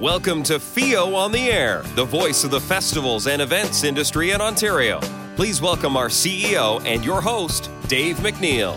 Welcome to FEO on the Air, the voice of the festivals and events industry in Ontario. Please welcome our CEO and your host, Dave McNeil.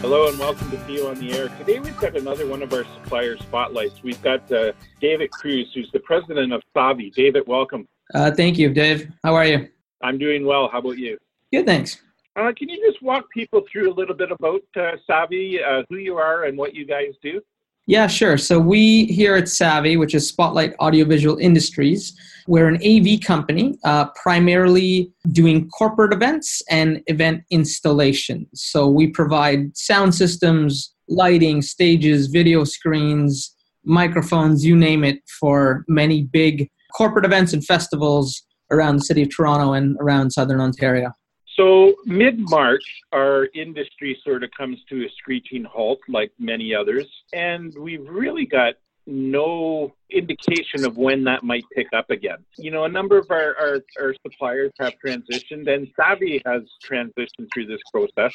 Hello and welcome to FEO on the Air. Today we've got another one of our supplier spotlights. We've got uh, David Cruz, who's the president of Savi. David, welcome. Uh, thank you, Dave. How are you? I'm doing well. How about you? Good, thanks. Uh, can you just walk people through a little bit about uh, Savi, uh, who you are, and what you guys do? Yeah, sure. So we here at Savvy, which is Spotlight Audiovisual Industries, we're an AV company, uh, primarily doing corporate events and event installations. So we provide sound systems, lighting, stages, video screens, microphones, you name it, for many big corporate events and festivals around the city of Toronto and around southern Ontario. So, mid March, our industry sort of comes to a screeching halt, like many others, and we've really got no indication of when that might pick up again. You know, a number of our, our, our suppliers have transitioned, and Savi has transitioned through this process.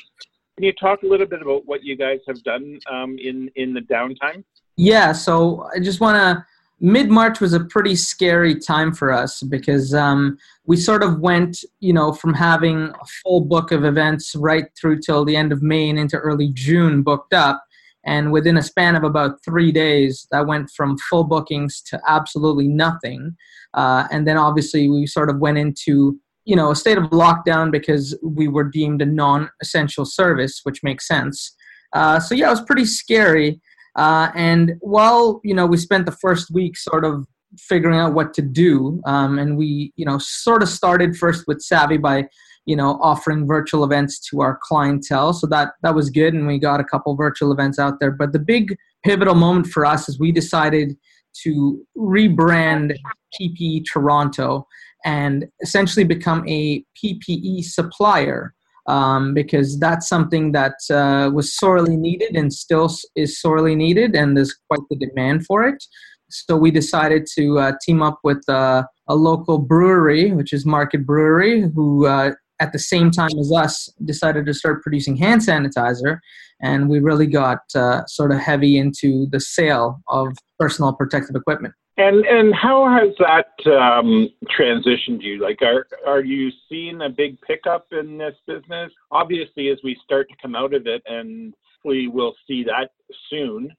Can you talk a little bit about what you guys have done um, in in the downtime? Yeah, so I just want to mid March was a pretty scary time for us because um, we sort of went, you know, from having a full book of events right through till the end of May and into early June booked up. And within a span of about three days, that went from full bookings to absolutely nothing. Uh, and then obviously we sort of went into, you know, a state of lockdown because we were deemed a non-essential service, which makes sense. Uh, so yeah, it was pretty scary. Uh, and while you know we spent the first week sort of figuring out what to do, um, and we you know sort of started first with Savvy by you know offering virtual events to our clientele, so that that was good, and we got a couple virtual events out there. But the big pivotal moment for us is we decided to rebrand PPE Toronto and essentially become a PPE supplier um, because that's something that uh, was sorely needed and still is sorely needed, and there's quite the demand for it. So we decided to uh, team up with uh, a local brewery, which is Market Brewery, who uh, at the same time as us decided to start producing hand sanitizer, and we really got uh, sort of heavy into the sale of personal protective equipment. And and how has that um, transitioned you? Like, are are you seeing a big pickup in this business? Obviously, as we start to come out of it, and we will see that soon.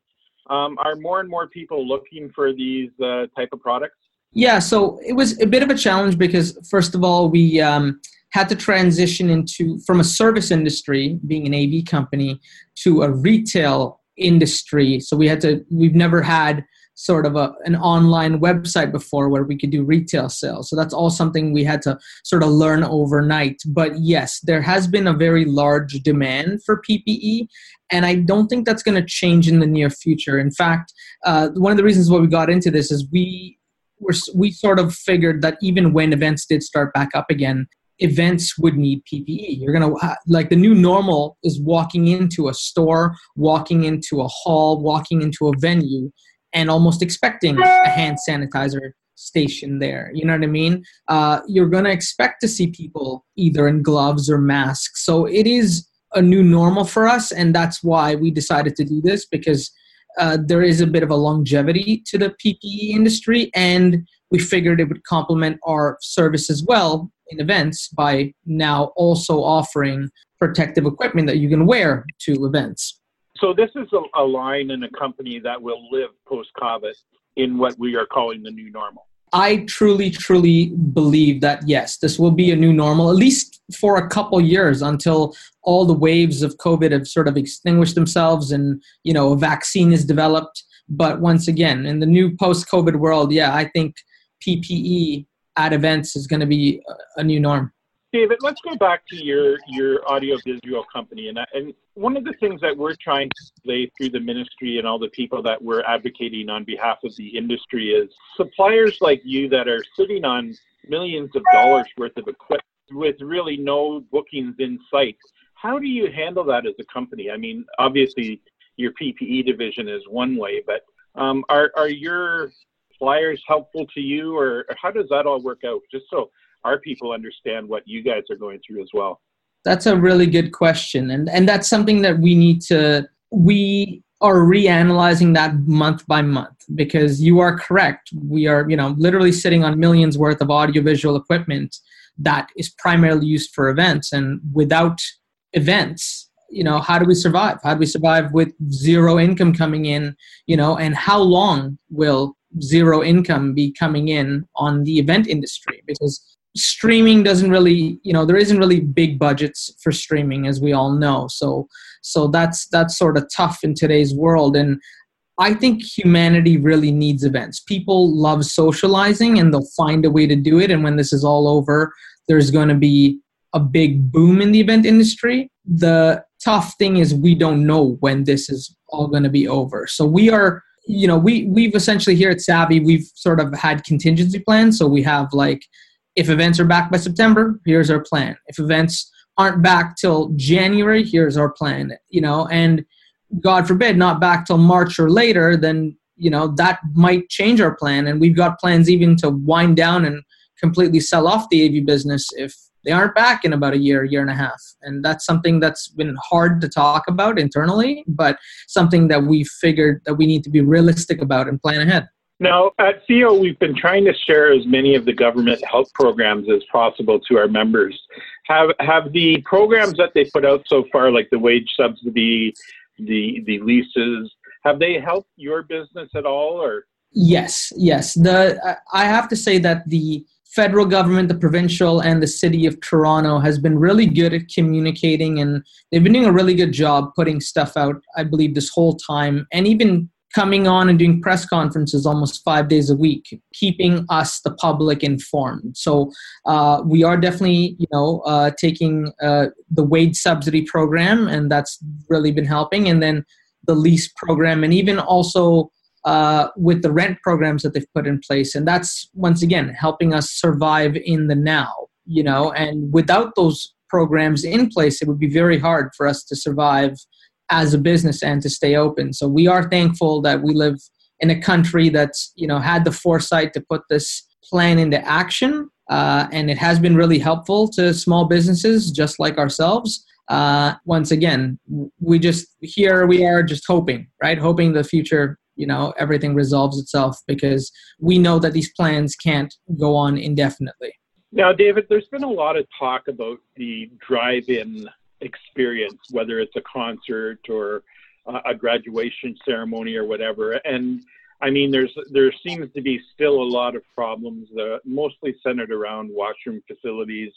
Um, are more and more people looking for these uh, type of products? Yeah, so it was a bit of a challenge because first of all, we um, had to transition into from a service industry, being an AV company, to a retail industry. So we had to. We've never had sort of a, an online website before where we could do retail sales. So that's all something we had to sort of learn overnight. But yes, there has been a very large demand for PPE, and I don't think that's going to change in the near future. In fact, uh, one of the reasons why we got into this is we were, we sort of figured that even when events did start back up again, events would need PPE. You're going to, like, the new normal is walking into a store, walking into a hall, walking into a venue and almost expecting a hand sanitizer station there. You know what I mean? Uh, you're going to expect to see people either in gloves or masks. So it is a new normal for us, and that's why we decided to do this because uh, there is a bit of a longevity to the PPE industry, and we figured it would complement our service as well in events by now also offering protective equipment that you can wear to events. So this is a, a line in a company that will live post-COVID in what we are calling the new normal. I truly, truly believe that yes, this will be a new normal, at least for a couple years until all the waves of COVID have sort of extinguished themselves and you know a vaccine is developed. But once again, in the new post-COVID world, yeah, I think PPE at events is going to be a new norm. David, let's go back to your your audio visual company, and and one of the things that we're trying to lay through the ministry and all the people that we're advocating on behalf of the industry is suppliers like you that are sitting on millions of dollars worth of equipment with really no bookings in sight. How do you handle that as a company? I mean, obviously your PPE division is one way, but um, are are your suppliers helpful to you, or, or how does that all work out? Just so our people understand what you guys are going through as well? That's a really good question. And, and that's something that we need to, we are reanalyzing that month by month because you are correct. We are, you know, literally sitting on millions worth of audiovisual equipment that is primarily used for events. And without events, you know, how do we survive? How do we survive with zero income coming in? You know, and how long will zero income be coming in on the event industry? Because streaming doesn't really you know there isn't really big budgets for streaming as we all know. So so that's that's sort of tough in today's world. And i think humanity really needs events. People love socializing and they'll find a way to do it. And when this is all over there's going to be a big boom in the event industry. The tough thing is we don't know when this is all going to be over. So we are you know we we've essentially here at savvy we've sort of had contingency plans. So we have like if events are back by September, here's our plan. If events aren't back till January, here's our plan. You know, and God forbid, not back till March or later, then you know that might change our plan. And we've got plans even to wind down and completely sell off the AV business if they aren't back in about a year, year and a half. And that's something that's been hard to talk about internally, but something that we figured that we need to be realistic about and plan ahead. Now, at CEO, we've been trying to share as many of the government help programs as possible to our members. Have have the programs that they put out so far, like the wage subsidy, the the leases, have they helped your business at all? Or yes, yes. The I have to say that the federal government, the provincial, and the city of Toronto has been really good at communicating, and they've been doing a really good job putting stuff out. I believe this whole time, and even coming on and doing press conferences almost five days a week, keeping us, the public, informed. So uh, we are definitely, you know, uh, taking uh, the wage subsidy program, and that's really been helping. And then the lease program, and even also uh, with the rent programs that they've put in place, and that's once again helping us survive in the now. You know, and without those programs in place, it would be very hard for us to survive as a business and to stay open. So we are thankful that we live in a country that's you know had the foresight to put this plan into action, uh, and it has been really helpful to small businesses just like ourselves. Uh, once again, we just here we are just hoping, right? Hoping the future you know everything resolves itself because we know that these plans can't go on indefinitely. Now, David, there's been a lot of talk about the drive-in experience, whether it's a concert or a graduation ceremony or whatever. And I mean, there's there seems to be still a lot of problems, uh, mostly centered around washroom facilities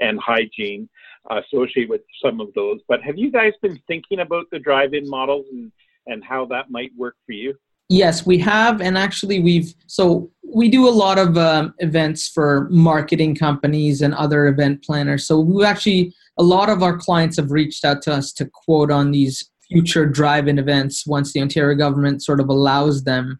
and hygiene uh, associated with some of those. But have you guys been thinking about the drive-in models and and how that might work for you? Yes, we have, and actually, we've so we do a lot of um, events for marketing companies and other event planners. So we actually a lot of our clients have reached out to us to quote on these future drive-in events once the Ontario government sort of allows them.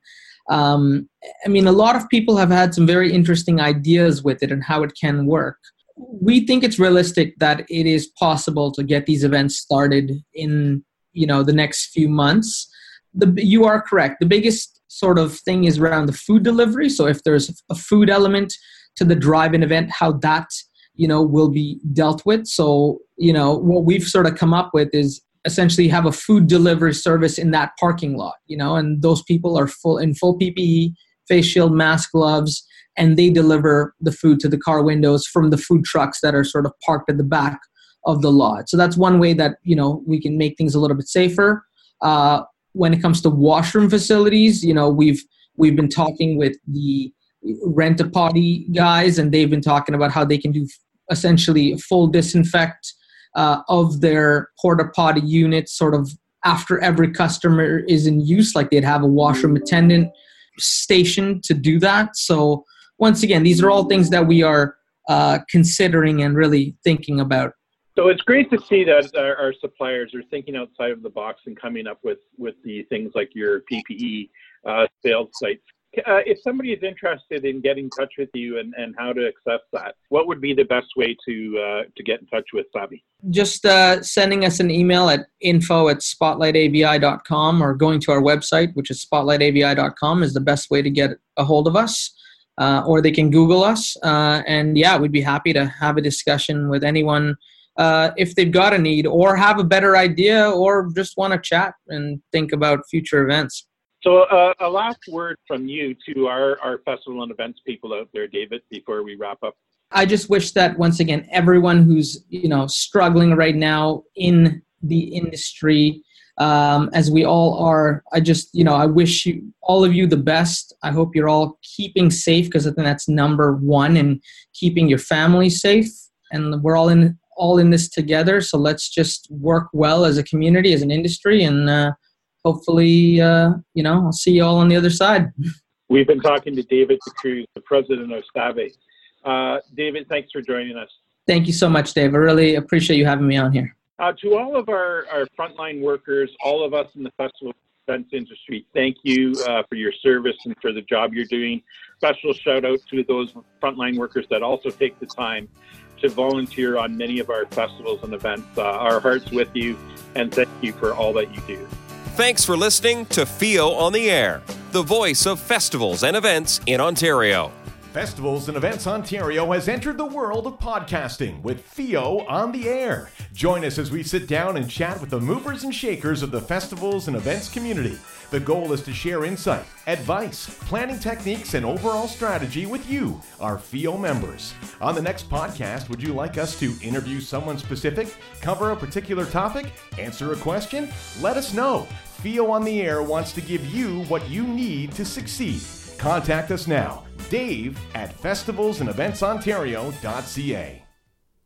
Um, I mean, a lot of people have had some very interesting ideas with it and how it can work. We think it's realistic that it is possible to get these events started in you know the next few months. The, you are correct. The biggest sort of thing is around the food delivery. So if there's a food element to the drive-in event, how that you know will be dealt with. So you know what we've sort of come up with is essentially have a food delivery service in that parking lot you know and those people are full in full ppe face shield mask gloves and they deliver the food to the car windows from the food trucks that are sort of parked at the back of the lot. So that's one way that you know we can make things a little bit safer. Uh, when it comes to washroom facilities you know we've we've been talking with the rent a potty guys and they've been talking about how they can do essentially full disinfect uh, of their porta potty units sort of after every customer is in use like they'd have a washroom attendant station to do that. So once again these are all things that we are uh, considering and really thinking about so it's great to see that our, our, suppliers are thinking outside of the box and coming up with with the things like your ppe uh, sales sites uh, if somebody is interested in getting in touch with you and, and how to access that, what would be the best way to uh, to get in touch with Savvy? Just uh, sending us an email at info at spotlightavi.com or going to our website, which is spotlightavi.com, is the best way to get a hold of us. Uh, or they can Google us. Uh, and yeah, we'd be happy to have a discussion with anyone uh, if they've got a need or have a better idea or just want to chat and think about future events. So, uh, a last word from you to our, our festival and events people out there, David, before we wrap up. I just wish that once again, everyone who's you know struggling right now in the industry, um, as we all are, I just you know I wish you all of you the best. I hope you're all keeping safe because I think that's number one, and keeping your family safe. And we're all in all in this together. So let's just work well as a community, as an industry, and uh, hopefully, uh, you know, I'll see you all on the other side. We've been talking to David Cruz, the president of Stave. Uh, David, thanks for joining us. Thank you so much, Dave. I really appreciate you having me on here. Uh, to all of our, our frontline workers, all of us in the festival defense industry, thank you uh, for your service and for the job you're doing. Special shout out to those frontline workers that also take the time to volunteer on many of our festivals and events. Uh, our hearts with you, and thank you for all that you do. Thanks for listening to FEO on the Air, the voice of festivals and events in Ontario. Festivals and Events Ontario has entered the world of podcasting with FEO on the Air. Join us as we sit down and chat with the movers and shakers of the festivals and events community. The goal is to share insight, advice, planning techniques, and overall strategy with you, our FEO members. On the next podcast, would you like us to interview someone specific, cover a particular topic, answer a question? Let us know. FEO on the Air wants to give you what you need to succeed. Contact us now, Dave at festivalsandeventsontario.ca.